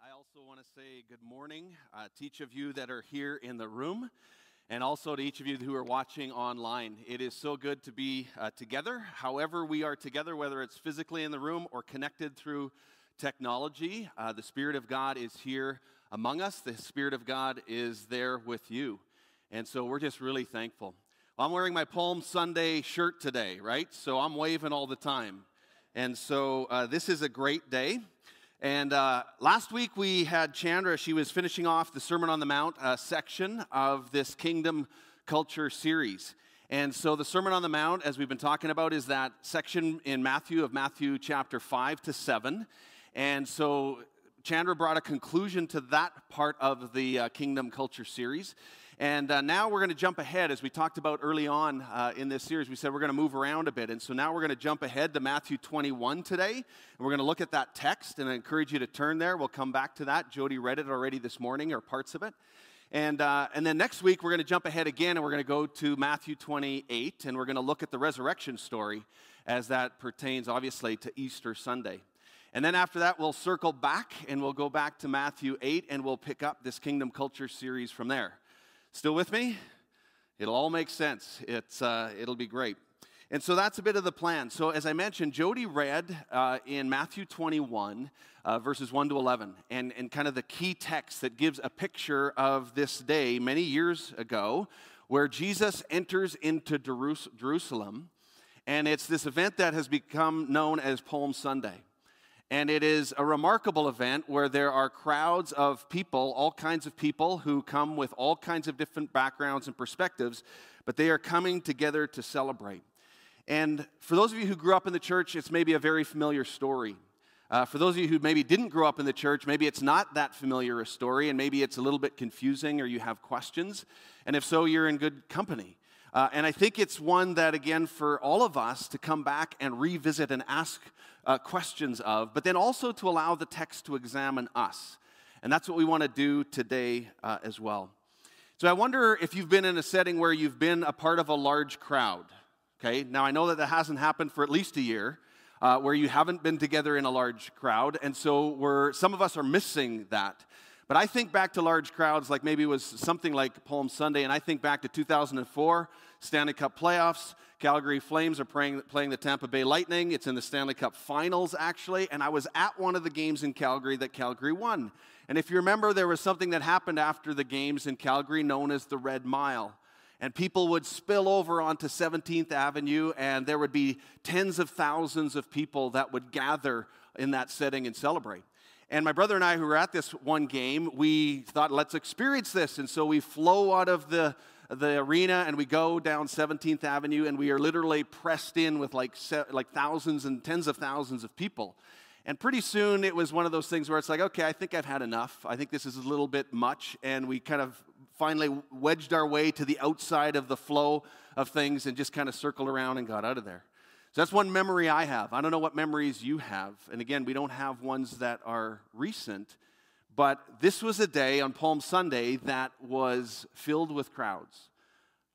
I also want to say good morning uh, to each of you that are here in the room and also to each of you who are watching online. It is so good to be uh, together, however, we are together, whether it's physically in the room or connected through technology. Uh, the Spirit of God is here among us, the Spirit of God is there with you. And so we're just really thankful. I'm wearing my Palm Sunday shirt today, right? So I'm waving all the time. And so uh, this is a great day. And uh, last week we had Chandra, she was finishing off the Sermon on the Mount uh, section of this Kingdom Culture series. And so the Sermon on the Mount, as we've been talking about, is that section in Matthew of Matthew chapter 5 to 7. And so Chandra brought a conclusion to that part of the uh, Kingdom Culture series. And uh, now we're going to jump ahead, as we talked about early on uh, in this series. We said we're going to move around a bit. And so now we're going to jump ahead to Matthew 21 today. And we're going to look at that text. And I encourage you to turn there. We'll come back to that. Jody read it already this morning, or parts of it. And, uh, and then next week, we're going to jump ahead again and we're going to go to Matthew 28. And we're going to look at the resurrection story as that pertains, obviously, to Easter Sunday. And then after that, we'll circle back and we'll go back to Matthew 8 and we'll pick up this Kingdom Culture series from there. Still with me? It'll all make sense. It's, uh, it'll be great. And so that's a bit of the plan. So, as I mentioned, Jody read uh, in Matthew 21, uh, verses 1 to 11, and, and kind of the key text that gives a picture of this day many years ago where Jesus enters into Jerusalem. And it's this event that has become known as Palm Sunday. And it is a remarkable event where there are crowds of people, all kinds of people who come with all kinds of different backgrounds and perspectives, but they are coming together to celebrate. And for those of you who grew up in the church, it's maybe a very familiar story. Uh, for those of you who maybe didn't grow up in the church, maybe it's not that familiar a story, and maybe it's a little bit confusing or you have questions. And if so, you're in good company. Uh, and I think it's one that, again, for all of us to come back and revisit and ask uh, questions of, but then also to allow the text to examine us. And that's what we want to do today uh, as well. So I wonder if you've been in a setting where you've been a part of a large crowd. Okay, now I know that that hasn't happened for at least a year. Uh, where you haven't been together in a large crowd, and so we're, some of us are missing that. But I think back to large crowds, like maybe it was something like Palm Sunday, and I think back to 2004 Stanley Cup playoffs. Calgary Flames are playing, playing the Tampa Bay Lightning. It's in the Stanley Cup finals, actually. And I was at one of the games in Calgary that Calgary won. And if you remember, there was something that happened after the games in Calgary known as the Red Mile. And people would spill over onto 17th Avenue, and there would be tens of thousands of people that would gather in that setting and celebrate. And my brother and I, who were at this one game, we thought, let's experience this. And so we flow out of the the arena and we go down 17th Avenue and we are literally pressed in with like, like thousands and tens of thousands of people. And pretty soon it was one of those things where it's like, okay, I think I've had enough. I think this is a little bit much. And we kind of finally wedged our way to the outside of the flow of things and just kind of circled around and got out of there. So that's one memory I have. I don't know what memories you have. And again, we don't have ones that are recent. But this was a day on Palm Sunday that was filled with crowds.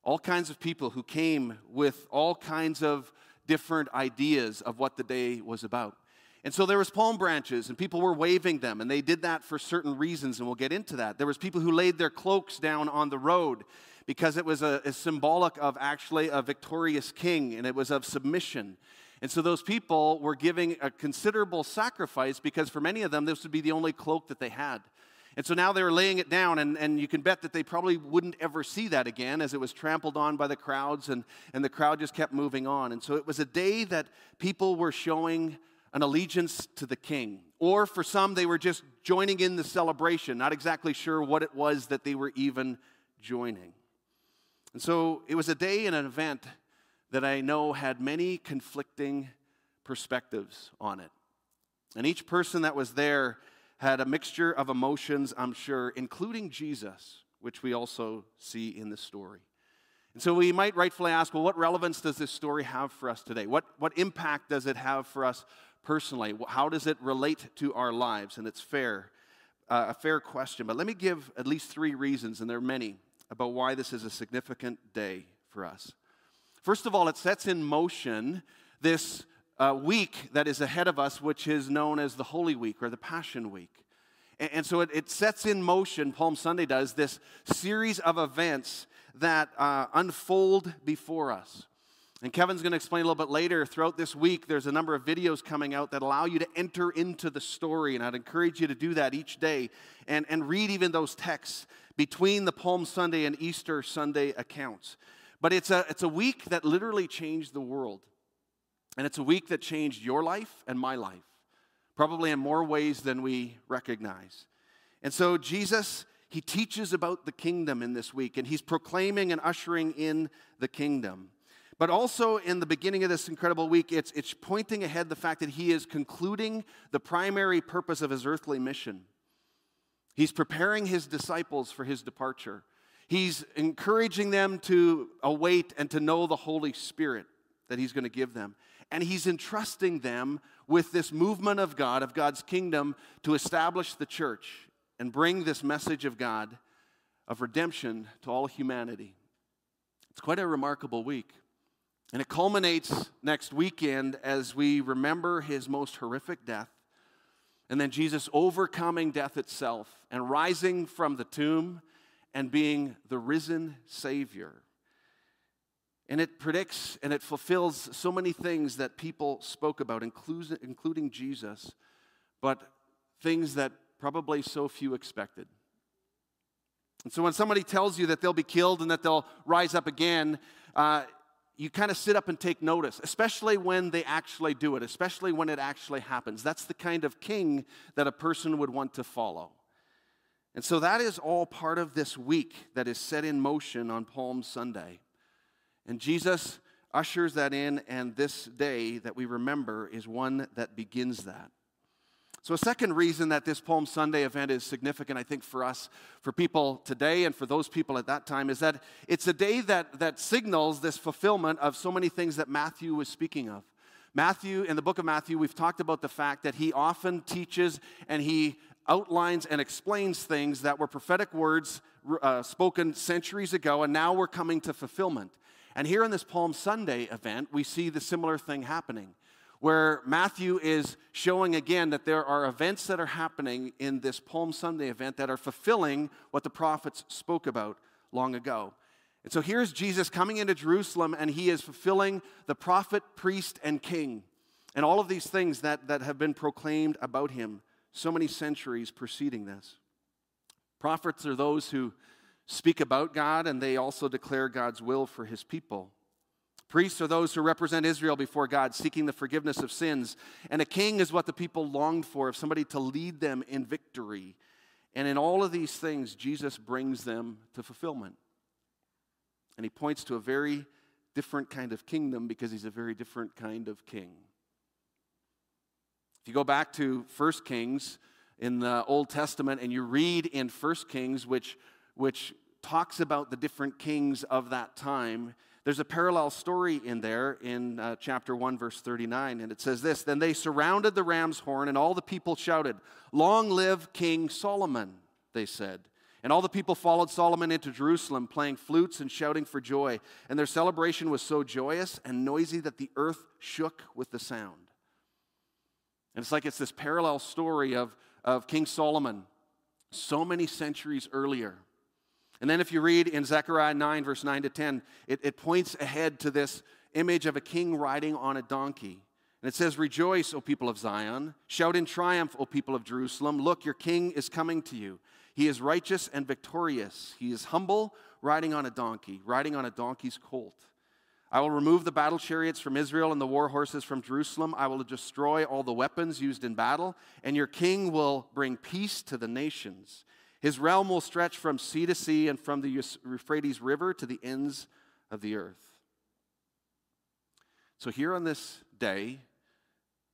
All kinds of people who came with all kinds of different ideas of what the day was about. And so there was palm branches and people were waving them and they did that for certain reasons and we'll get into that. There was people who laid their cloaks down on the road because it was a, a symbolic of actually a victorious king and it was of submission. And so those people were giving a considerable sacrifice because for many of them, this would be the only cloak that they had. And so now they were laying it down, and, and you can bet that they probably wouldn't ever see that again as it was trampled on by the crowds, and, and the crowd just kept moving on. And so it was a day that people were showing an allegiance to the king. Or for some, they were just joining in the celebration, not exactly sure what it was that they were even joining. And so it was a day and an event that I know had many conflicting perspectives on it. And each person that was there had a mixture of emotions, I'm sure, including Jesus, which we also see in the story. And so we might rightfully ask, well, what relevance does this story have for us today? What, what impact does it have for us personally? How does it relate to our lives? And it's fair, uh, a fair question. But let me give at least three reasons, and there are many, about why this is a significant day for us. First of all, it sets in motion this uh, week that is ahead of us, which is known as the Holy Week or the Passion Week. And so it, it sets in motion, Palm Sunday does, this series of events that uh, unfold before us. And Kevin's going to explain a little bit later. Throughout this week, there's a number of videos coming out that allow you to enter into the story. And I'd encourage you to do that each day and, and read even those texts between the Palm Sunday and Easter Sunday accounts. But it's a, it's a week that literally changed the world. And it's a week that changed your life and my life, probably in more ways than we recognize. And so Jesus, he teaches about the kingdom in this week, and he's proclaiming and ushering in the kingdom. But also in the beginning of this incredible week, it's, it's pointing ahead the fact that he is concluding the primary purpose of his earthly mission. He's preparing his disciples for his departure. He's encouraging them to await and to know the Holy Spirit that he's going to give them. And he's entrusting them with this movement of God, of God's kingdom, to establish the church and bring this message of God, of redemption, to all humanity. It's quite a remarkable week. And it culminates next weekend as we remember his most horrific death. And then Jesus overcoming death itself and rising from the tomb and being the risen Savior. And it predicts and it fulfills so many things that people spoke about, including Jesus, but things that probably so few expected. And so when somebody tells you that they'll be killed and that they'll rise up again, uh, you kind of sit up and take notice, especially when they actually do it, especially when it actually happens. That's the kind of king that a person would want to follow. And so that is all part of this week that is set in motion on Palm Sunday. And Jesus ushers that in, and this day that we remember is one that begins that. So, a second reason that this Palm Sunday event is significant, I think, for us, for people today and for those people at that time, is that it's a day that, that signals this fulfillment of so many things that Matthew was speaking of. Matthew, in the book of Matthew, we've talked about the fact that he often teaches and he outlines and explains things that were prophetic words uh, spoken centuries ago, and now we're coming to fulfillment. And here in this Palm Sunday event, we see the similar thing happening where Matthew is showing again that there are events that are happening in this Palm Sunday event that are fulfilling what the prophets spoke about long ago. And so here's Jesus coming into Jerusalem, and he is fulfilling the prophet, priest, and king, and all of these things that, that have been proclaimed about him so many centuries preceding this. Prophets are those who speak about God, and they also declare God's will for his people. Priests are those who represent Israel before God, seeking the forgiveness of sins. And a king is what the people longed for, of somebody to lead them in victory. And in all of these things, Jesus brings them to fulfillment. And he points to a very different kind of kingdom because he's a very different kind of king. If you go back to 1 Kings in the Old Testament and you read in 1 Kings, which, which talks about the different kings of that time, there's a parallel story in there in uh, chapter 1, verse 39, and it says this Then they surrounded the ram's horn, and all the people shouted, Long live King Solomon, they said. And all the people followed Solomon into Jerusalem, playing flutes and shouting for joy. And their celebration was so joyous and noisy that the earth shook with the sound. And it's like it's this parallel story of, of King Solomon so many centuries earlier. And then if you read in Zechariah 9, verse 9 to 10, it, it points ahead to this image of a king riding on a donkey. And it says, Rejoice, O people of Zion. Shout in triumph, O people of Jerusalem. Look, your king is coming to you. He is righteous and victorious. He is humble, riding on a donkey, riding on a donkey's colt. I will remove the battle chariots from Israel and the war horses from Jerusalem. I will destroy all the weapons used in battle, and your king will bring peace to the nations. His realm will stretch from sea to sea and from the Euphrates River to the ends of the earth. So, here on this day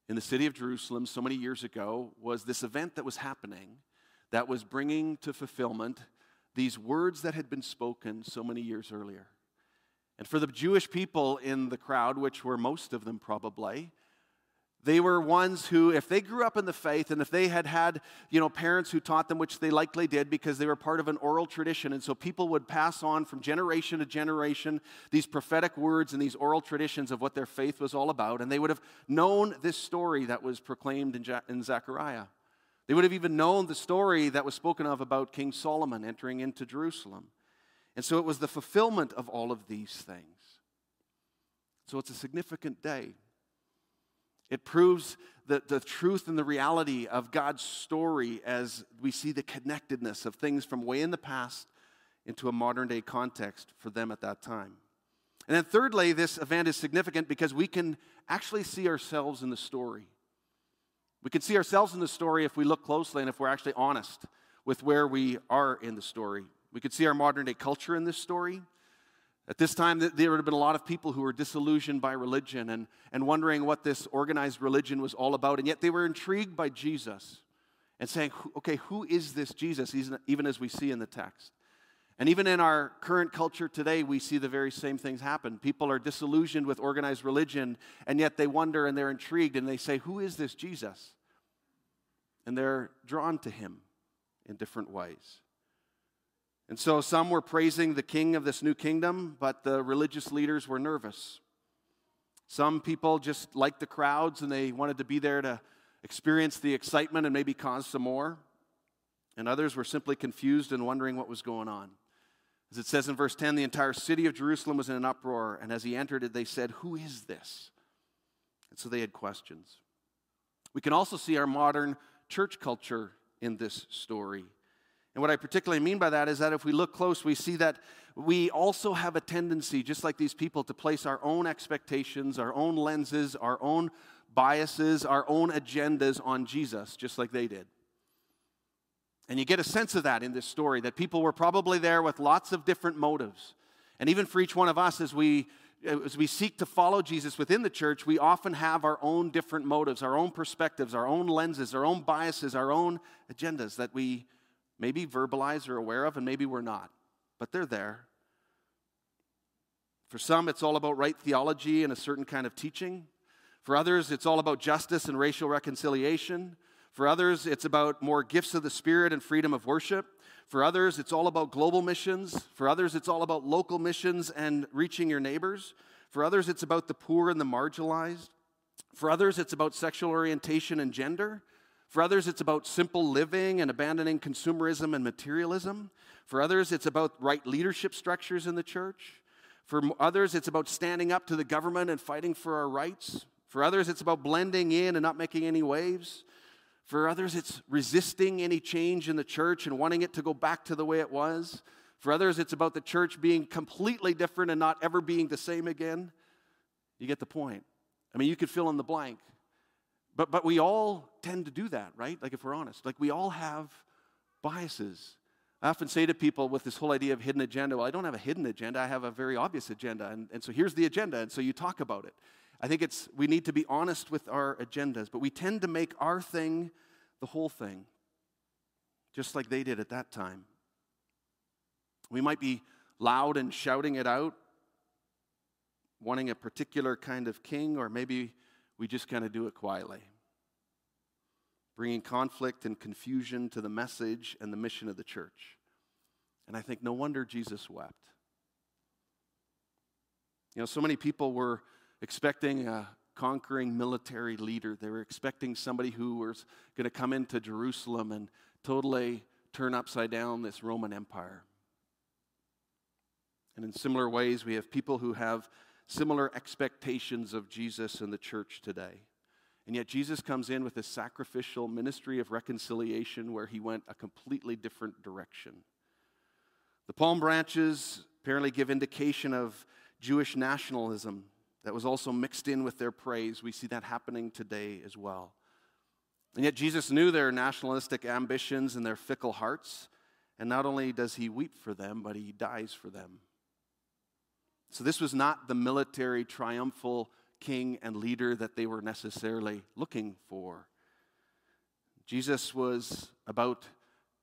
in the city of Jerusalem, so many years ago, was this event that was happening that was bringing to fulfillment these words that had been spoken so many years earlier. And for the Jewish people in the crowd, which were most of them probably, they were ones who, if they grew up in the faith and if they had had, you know, parents who taught them, which they likely did because they were part of an oral tradition, and so people would pass on from generation to generation these prophetic words and these oral traditions of what their faith was all about, and they would have known this story that was proclaimed in, in Zechariah. They would have even known the story that was spoken of about King Solomon entering into Jerusalem. And so it was the fulfillment of all of these things. So it's a significant day. It proves the, the truth and the reality of God's story as we see the connectedness of things from way in the past into a modern day context for them at that time. And then, thirdly, this event is significant because we can actually see ourselves in the story. We can see ourselves in the story if we look closely and if we're actually honest with where we are in the story. We could see our modern day culture in this story. At this time, there would have been a lot of people who were disillusioned by religion and, and wondering what this organized religion was all about. And yet they were intrigued by Jesus and saying, okay, who is this Jesus, even as we see in the text? And even in our current culture today, we see the very same things happen. People are disillusioned with organized religion, and yet they wonder and they're intrigued and they say, Who is this Jesus? And they're drawn to him in different ways. And so some were praising the king of this new kingdom, but the religious leaders were nervous. Some people just liked the crowds and they wanted to be there to experience the excitement and maybe cause some more. And others were simply confused and wondering what was going on. As it says in verse 10, the entire city of Jerusalem was in an uproar, and as he entered it, they said, Who is this? And so they had questions. We can also see our modern church culture in this story. And what I particularly mean by that is that if we look close, we see that we also have a tendency, just like these people, to place our own expectations, our own lenses, our own biases, our own agendas on Jesus, just like they did. And you get a sense of that in this story that people were probably there with lots of different motives. And even for each one of us, as we as we seek to follow Jesus within the church, we often have our own different motives, our own perspectives, our own lenses, our own biases, our own agendas that we maybe verbalize or aware of, and maybe we're not. But they're there. For some, it's all about right theology and a certain kind of teaching. For others, it's all about justice and racial reconciliation. For others, it's about more gifts of the Spirit and freedom of worship. For others, it's all about global missions. For others, it's all about local missions and reaching your neighbors. For others, it's about the poor and the marginalized. For others, it's about sexual orientation and gender. For others, it's about simple living and abandoning consumerism and materialism. For others, it's about right leadership structures in the church. For others, it's about standing up to the government and fighting for our rights. For others, it's about blending in and not making any waves. For others, it's resisting any change in the church and wanting it to go back to the way it was. For others, it's about the church being completely different and not ever being the same again. You get the point. I mean, you could fill in the blank. But, but we all tend to do that, right? Like, if we're honest, like, we all have biases. I often say to people with this whole idea of hidden agenda, well, I don't have a hidden agenda, I have a very obvious agenda. And, and so here's the agenda, and so you talk about it. I think it's, we need to be honest with our agendas, but we tend to make our thing the whole thing, just like they did at that time. We might be loud and shouting it out, wanting a particular kind of king, or maybe we just kind of do it quietly, bringing conflict and confusion to the message and the mission of the church. And I think no wonder Jesus wept. You know, so many people were expecting a conquering military leader. They were expecting somebody who was going to come into Jerusalem and totally turn upside down this Roman Empire. And in similar ways, we have people who have similar expectations of Jesus and the church today. And yet, Jesus comes in with a sacrificial ministry of reconciliation where he went a completely different direction. The palm branches apparently give indication of Jewish nationalism that was also mixed in with their praise. We see that happening today as well. And yet, Jesus knew their nationalistic ambitions and their fickle hearts. And not only does he weep for them, but he dies for them. So, this was not the military triumphal king and leader that they were necessarily looking for. Jesus was about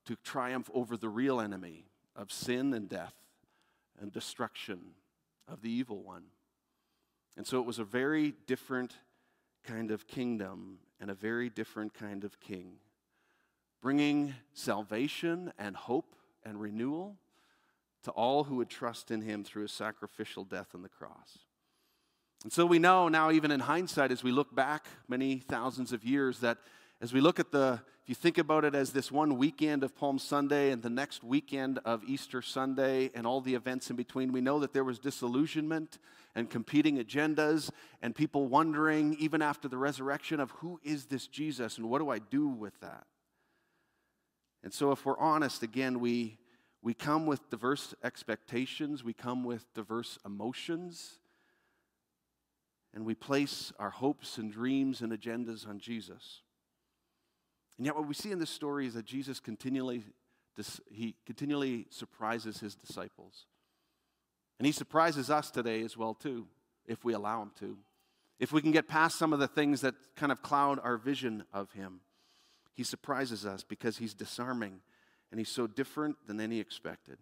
to triumph over the real enemy of sin and death and destruction of the evil one. And so it was a very different kind of kingdom and a very different kind of king, bringing salvation and hope and renewal to all who would trust in him through his sacrificial death on the cross. And so we know now, even in hindsight, as we look back many thousands of years, that as we look at the, if you think about it as this one weekend of Palm Sunday and the next weekend of Easter Sunday and all the events in between, we know that there was disillusionment and competing agendas and people wondering, even after the resurrection, of who is this Jesus and what do I do with that? And so, if we're honest, again, we, we come with diverse expectations, we come with diverse emotions, and we place our hopes and dreams and agendas on Jesus. And yet, what we see in this story is that Jesus continually, he continually surprises his disciples. And he surprises us today as well, too, if we allow him to. If we can get past some of the things that kind of cloud our vision of him, he surprises us because he's disarming and he's so different than any expected.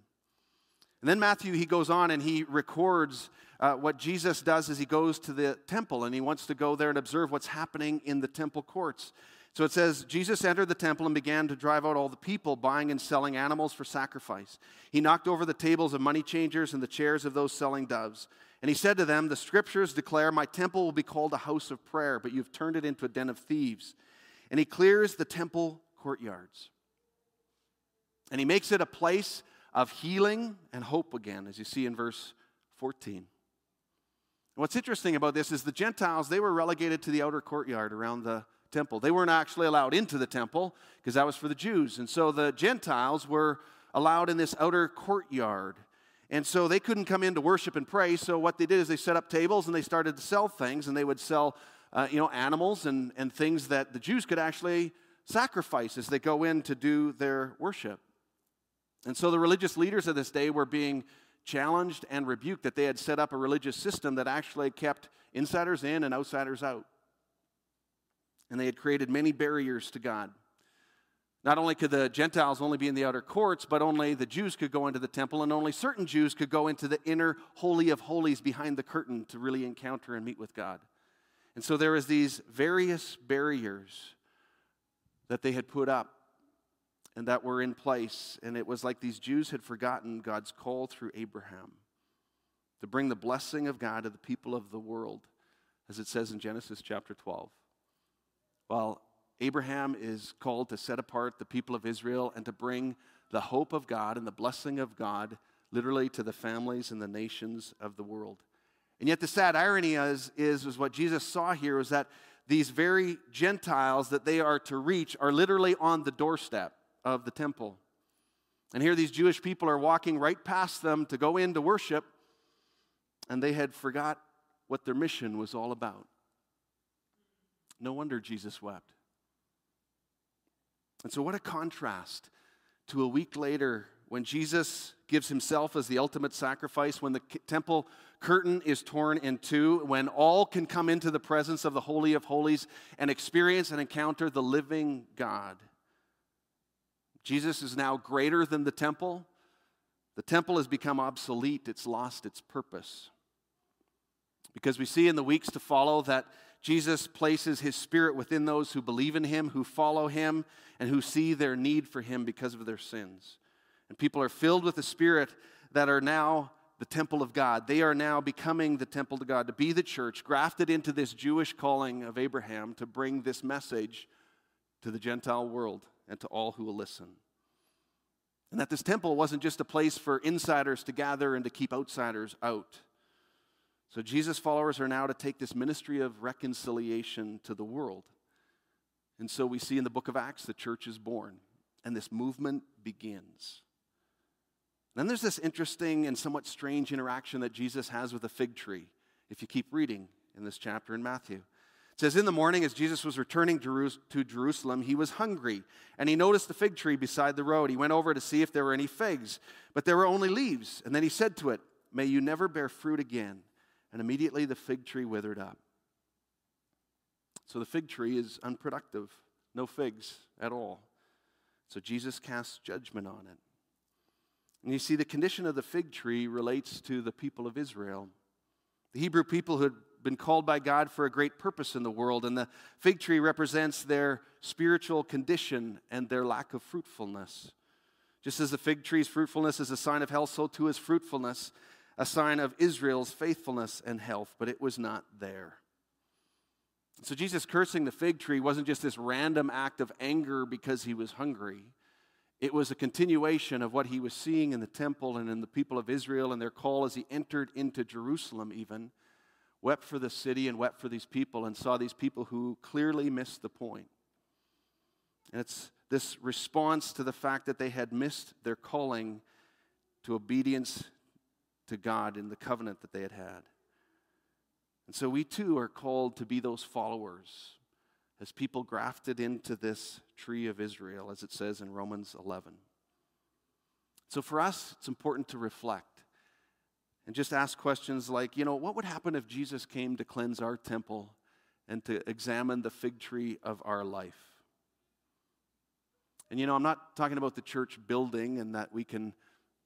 And then Matthew, he goes on and he records uh, what Jesus does as he goes to the temple and he wants to go there and observe what's happening in the temple courts. So it says, Jesus entered the temple and began to drive out all the people buying and selling animals for sacrifice. He knocked over the tables of money changers and the chairs of those selling doves. And he said to them, The scriptures declare, My temple will be called a house of prayer, but you've turned it into a den of thieves. And he clears the temple courtyards. And he makes it a place of healing and hope again, as you see in verse 14. what's interesting about this is the Gentiles, they were relegated to the outer courtyard around the temple. They weren't actually allowed into the temple because that was for the Jews. And so the Gentiles were allowed in this outer courtyard. And so they couldn't come in to worship and pray. So what they did is they set up tables and they started to sell things. And they would sell, uh, you know, animals and, and things that the Jews could actually sacrifice as they go in to do their worship. And so the religious leaders of this day were being challenged and rebuked that they had set up a religious system that actually kept insiders in and outsiders out and they had created many barriers to God. Not only could the Gentiles only be in the outer courts, but only the Jews could go into the temple, and only certain Jews could go into the inner holy of holies behind the curtain to really encounter and meet with God. And so there was these various barriers that they had put up and that were in place, and it was like these Jews had forgotten God's call through Abraham to bring the blessing of God to the people of the world, as it says in Genesis chapter 12. While Abraham is called to set apart the people of Israel and to bring the hope of God and the blessing of God literally to the families and the nations of the world. And yet, the sad irony is, is, is what Jesus saw here is that these very Gentiles that they are to reach are literally on the doorstep of the temple. And here, these Jewish people are walking right past them to go in to worship, and they had forgot what their mission was all about. No wonder Jesus wept. And so, what a contrast to a week later when Jesus gives himself as the ultimate sacrifice, when the temple curtain is torn in two, when all can come into the presence of the Holy of Holies and experience and encounter the living God. Jesus is now greater than the temple. The temple has become obsolete, it's lost its purpose. Because we see in the weeks to follow that Jesus places his spirit within those who believe in him, who follow him, and who see their need for him because of their sins. And people are filled with the spirit that are now the temple of God. They are now becoming the temple to God, to be the church, grafted into this Jewish calling of Abraham to bring this message to the Gentile world and to all who will listen. And that this temple wasn't just a place for insiders to gather and to keep outsiders out. So Jesus' followers are now to take this ministry of reconciliation to the world. And so we see in the book of Acts the church is born and this movement begins. Then there's this interesting and somewhat strange interaction that Jesus has with a fig tree, if you keep reading in this chapter in Matthew. It says, In the morning, as Jesus was returning to Jerusalem, he was hungry, and he noticed the fig tree beside the road. He went over to see if there were any figs, but there were only leaves. And then he said to it, May you never bear fruit again. And immediately the fig tree withered up. So the fig tree is unproductive, no figs at all. So Jesus casts judgment on it. And you see, the condition of the fig tree relates to the people of Israel. The Hebrew people who had been called by God for a great purpose in the world, and the fig tree represents their spiritual condition and their lack of fruitfulness. Just as the fig tree's fruitfulness is a sign of health, so too is fruitfulness a sign of Israel's faithfulness and health, but it was not there. So Jesus cursing the fig tree wasn't just this random act of anger because he was hungry. It was a continuation of what he was seeing in the temple and in the people of Israel and their call as he entered into Jerusalem, even, wept for the city and wept for these people and saw these people who clearly missed the point. And it's this response to the fact that they had missed their calling to obedience to God in the covenant that they had had. And so we too are called to be those followers as people grafted into this tree of Israel, as it says in Romans 11. So for us, it's important to reflect and just ask questions like, you know, what would happen if Jesus came to cleanse our temple and to examine the fig tree of our life? And you know, I'm not talking about the church building and that we can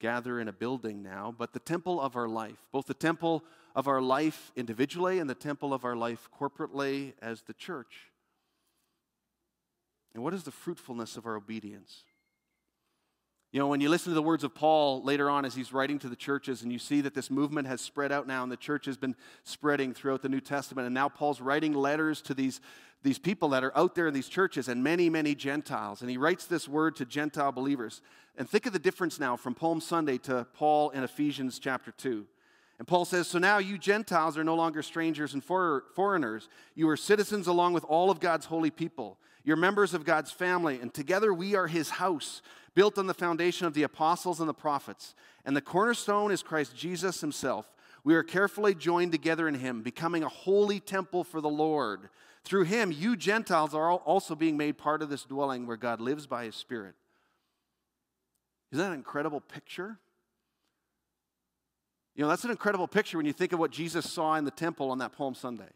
gather in a building now, but the temple of our life, both the temple of our life individually and the temple of our life corporately as the church. And what is the fruitfulness of our obedience? You know, when you listen to the words of Paul later on as he's writing to the churches, and you see that this movement has spread out now, and the church has been spreading throughout the New Testament, and now Paul's writing letters to these, these people that are out there in these churches and many, many Gentiles. And he writes this word to Gentile believers. And think of the difference now from Palm Sunday to Paul in Ephesians chapter 2. And Paul says, So now you Gentiles are no longer strangers and foreigners. You are citizens along with all of God's holy people. You're members of God's family, and together we are his house, built on the foundation of the apostles and the prophets. And the cornerstone is Christ Jesus himself. We are carefully joined together in him, becoming a holy temple for the Lord. Through him, you Gentiles are also being made part of this dwelling where God lives by his Spirit. Isn't that an incredible picture? You know, that's an incredible picture when you think of what Jesus saw in the temple on that Palm Sunday.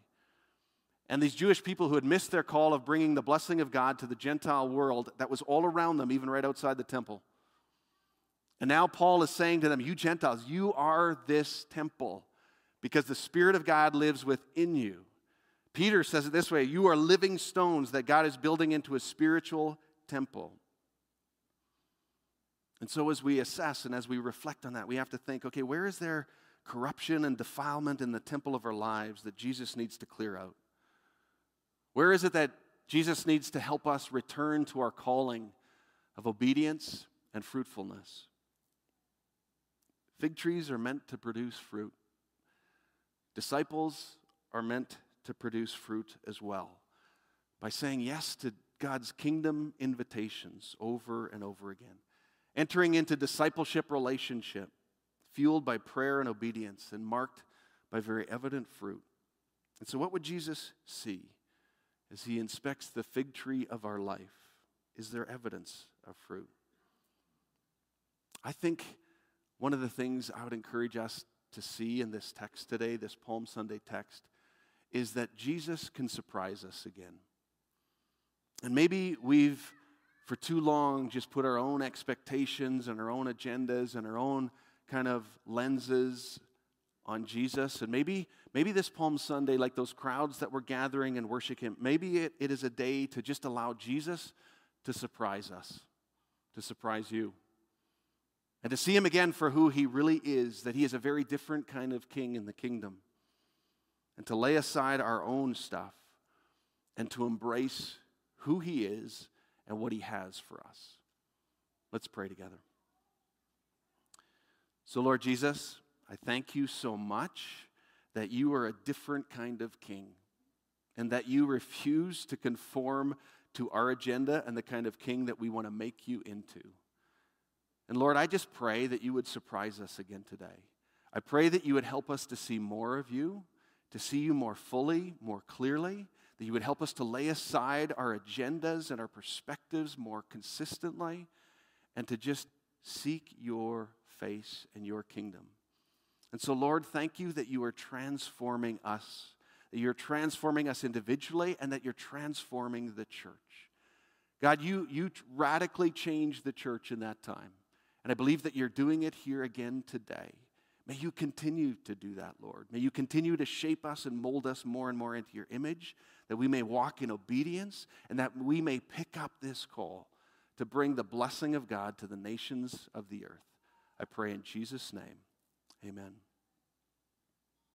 And these Jewish people who had missed their call of bringing the blessing of God to the Gentile world that was all around them, even right outside the temple. And now Paul is saying to them, You Gentiles, you are this temple because the Spirit of God lives within you. Peter says it this way You are living stones that God is building into a spiritual temple. And so, as we assess and as we reflect on that, we have to think okay, where is there corruption and defilement in the temple of our lives that Jesus needs to clear out? Where is it that Jesus needs to help us return to our calling of obedience and fruitfulness? Fig trees are meant to produce fruit, disciples are meant to produce fruit as well by saying yes to God's kingdom invitations over and over again entering into discipleship relationship fueled by prayer and obedience and marked by very evident fruit. And so, what would Jesus see as he inspects the fig tree of our life? Is there evidence of fruit? I think one of the things I would encourage us to see in this text today, this Palm Sunday text, is that Jesus can surprise us again. And maybe we've for too long just put our own expectations and our own agendas and our own kind of lenses on Jesus. And maybe, maybe this Palm Sunday, like those crowds that were gathering and worshiping Him, maybe it, it is a day to just allow Jesus to surprise us, to surprise you. And to see Him again for who He really is, that He is a very different kind of King in the kingdom. And to lay aside our own stuff and to embrace who He is and what He has for us. Let's pray together. So, Lord Jesus, I thank you so much that you are a different kind of king and that you refuse to conform to our agenda and the kind of king that we want to make you into. And Lord, I just pray that you would surprise us again today. I pray that you would help us to see more of you, to see you more fully, more clearly, that you would help us to lay aside our agendas and our perspectives more consistently and to just seek your face and your kingdom. And so, Lord, thank you that you are transforming us, that you're transforming us individually, and that you're transforming the church. God, you, you radically changed the church in that time. And I believe that you're doing it here again today. May you continue to do that, Lord. May you continue to shape us and mold us more and more into your image, that we may walk in obedience, and that we may pick up this call to bring the blessing of God to the nations of the earth. I pray in Jesus' name. Amen.